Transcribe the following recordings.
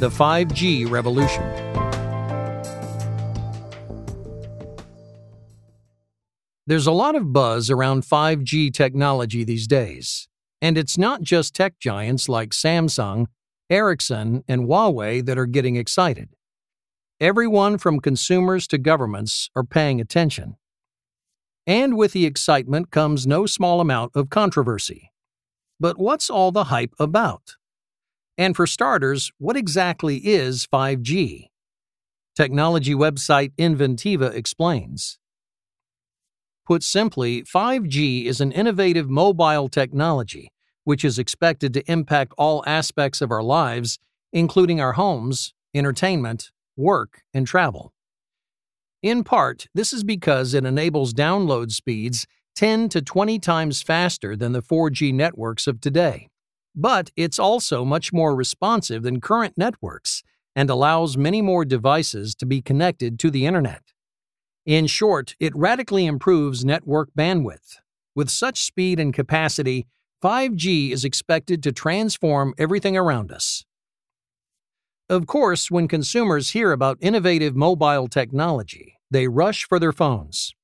The 5G Revolution. There's a lot of buzz around 5G technology these days, and it's not just tech giants like Samsung, Ericsson, and Huawei that are getting excited. Everyone from consumers to governments are paying attention. And with the excitement comes no small amount of controversy. But what's all the hype about? And for starters, what exactly is 5G? Technology website Inventiva explains. Put simply, 5G is an innovative mobile technology which is expected to impact all aspects of our lives, including our homes, entertainment, work, and travel. In part, this is because it enables download speeds 10 to 20 times faster than the 4G networks of today. But it's also much more responsive than current networks and allows many more devices to be connected to the Internet. In short, it radically improves network bandwidth. With such speed and capacity, 5G is expected to transform everything around us. Of course, when consumers hear about innovative mobile technology, they rush for their phones.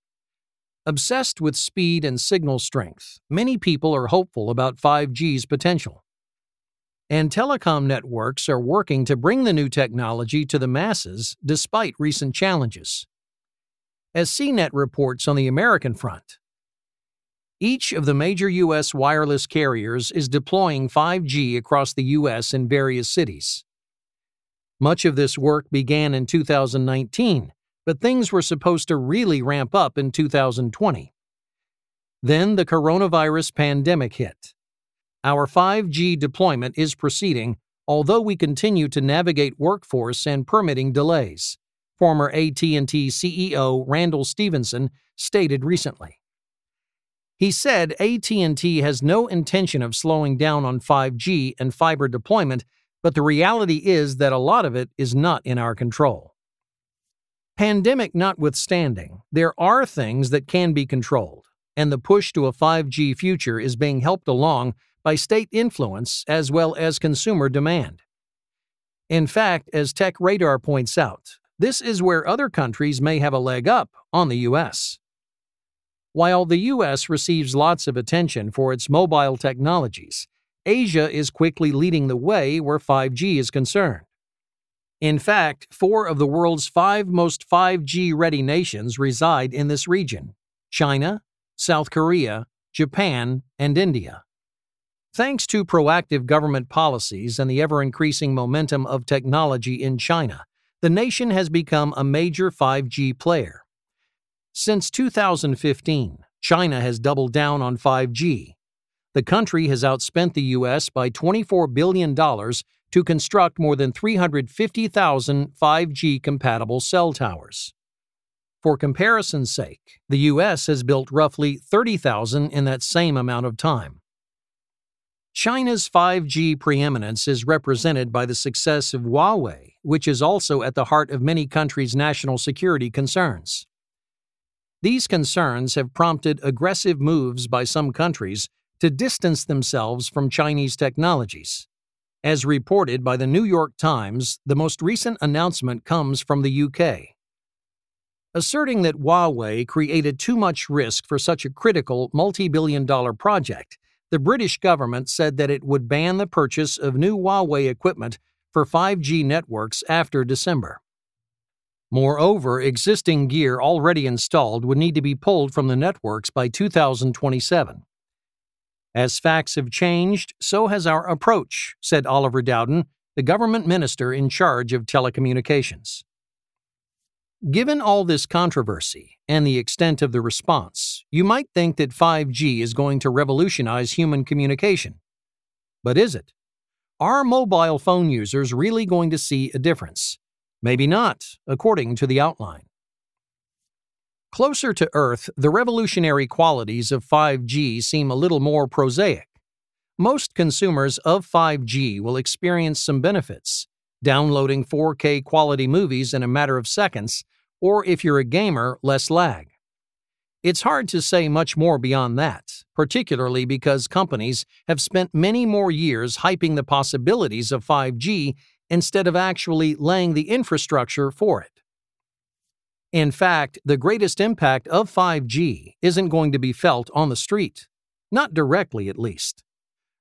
Obsessed with speed and signal strength, many people are hopeful about 5G's potential. And telecom networks are working to bring the new technology to the masses despite recent challenges. As CNET reports on the American front, each of the major U.S. wireless carriers is deploying 5G across the U.S. in various cities. Much of this work began in 2019, but things were supposed to really ramp up in 2020. Then the coronavirus pandemic hit. Our 5G deployment is proceeding, although we continue to navigate workforce and permitting delays, former AT&T CEO Randall Stephenson stated recently. He said AT&T has no intention of slowing down on 5G and fiber deployment but the reality is that a lot of it is not in our control. Pandemic notwithstanding, there are things that can be controlled, and the push to a 5G future is being helped along by state influence as well as consumer demand. In fact, as Tech Radar points out, this is where other countries may have a leg up on the U.S. While the U.S. receives lots of attention for its mobile technologies, Asia is quickly leading the way where 5G is concerned. In fact, four of the world's five most 5G ready nations reside in this region China, South Korea, Japan, and India. Thanks to proactive government policies and the ever increasing momentum of technology in China, the nation has become a major 5G player. Since 2015, China has doubled down on 5G, the country has outspent the U.S. by $24 billion to construct more than 350,000 5G compatible cell towers. For comparison's sake, the U.S. has built roughly 30,000 in that same amount of time. China's 5G preeminence is represented by the success of Huawei, which is also at the heart of many countries' national security concerns. These concerns have prompted aggressive moves by some countries to distance themselves from Chinese technologies. As reported by the New York Times, the most recent announcement comes from the UK. Asserting that Huawei created too much risk for such a critical multi billion dollar project, the British government said that it would ban the purchase of new Huawei equipment for 5G networks after December. Moreover, existing gear already installed would need to be pulled from the networks by 2027. As facts have changed, so has our approach, said Oliver Dowden, the government minister in charge of telecommunications. Given all this controversy and the extent of the response, you might think that 5G is going to revolutionize human communication. But is it? Are mobile phone users really going to see a difference? Maybe not, according to the outline. Closer to Earth, the revolutionary qualities of 5G seem a little more prosaic. Most consumers of 5G will experience some benefits, downloading 4K quality movies in a matter of seconds, or if you're a gamer, less lag. It's hard to say much more beyond that, particularly because companies have spent many more years hyping the possibilities of 5G instead of actually laying the infrastructure for it. In fact, the greatest impact of 5G isn't going to be felt on the street, not directly at least.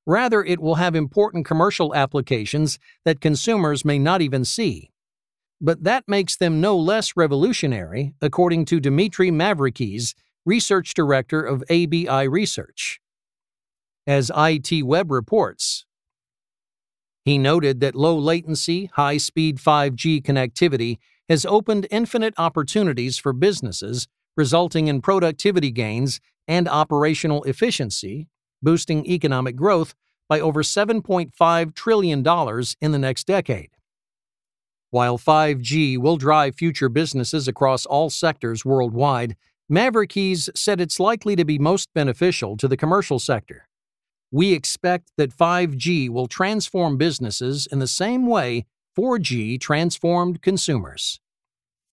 Rather, it will have important commercial applications that consumers may not even see. But that makes them no less revolutionary, according to Dimitri Mavrakis, research director of ABI Research. As IT Web reports, he noted that low latency, high speed 5G connectivity has opened infinite opportunities for businesses, resulting in productivity gains and operational efficiency, boosting economic growth by over $7.5 trillion in the next decade. While 5G will drive future businesses across all sectors worldwide, Mavrakis said it's likely to be most beneficial to the commercial sector. We expect that 5G will transform businesses in the same way 4G transformed consumers.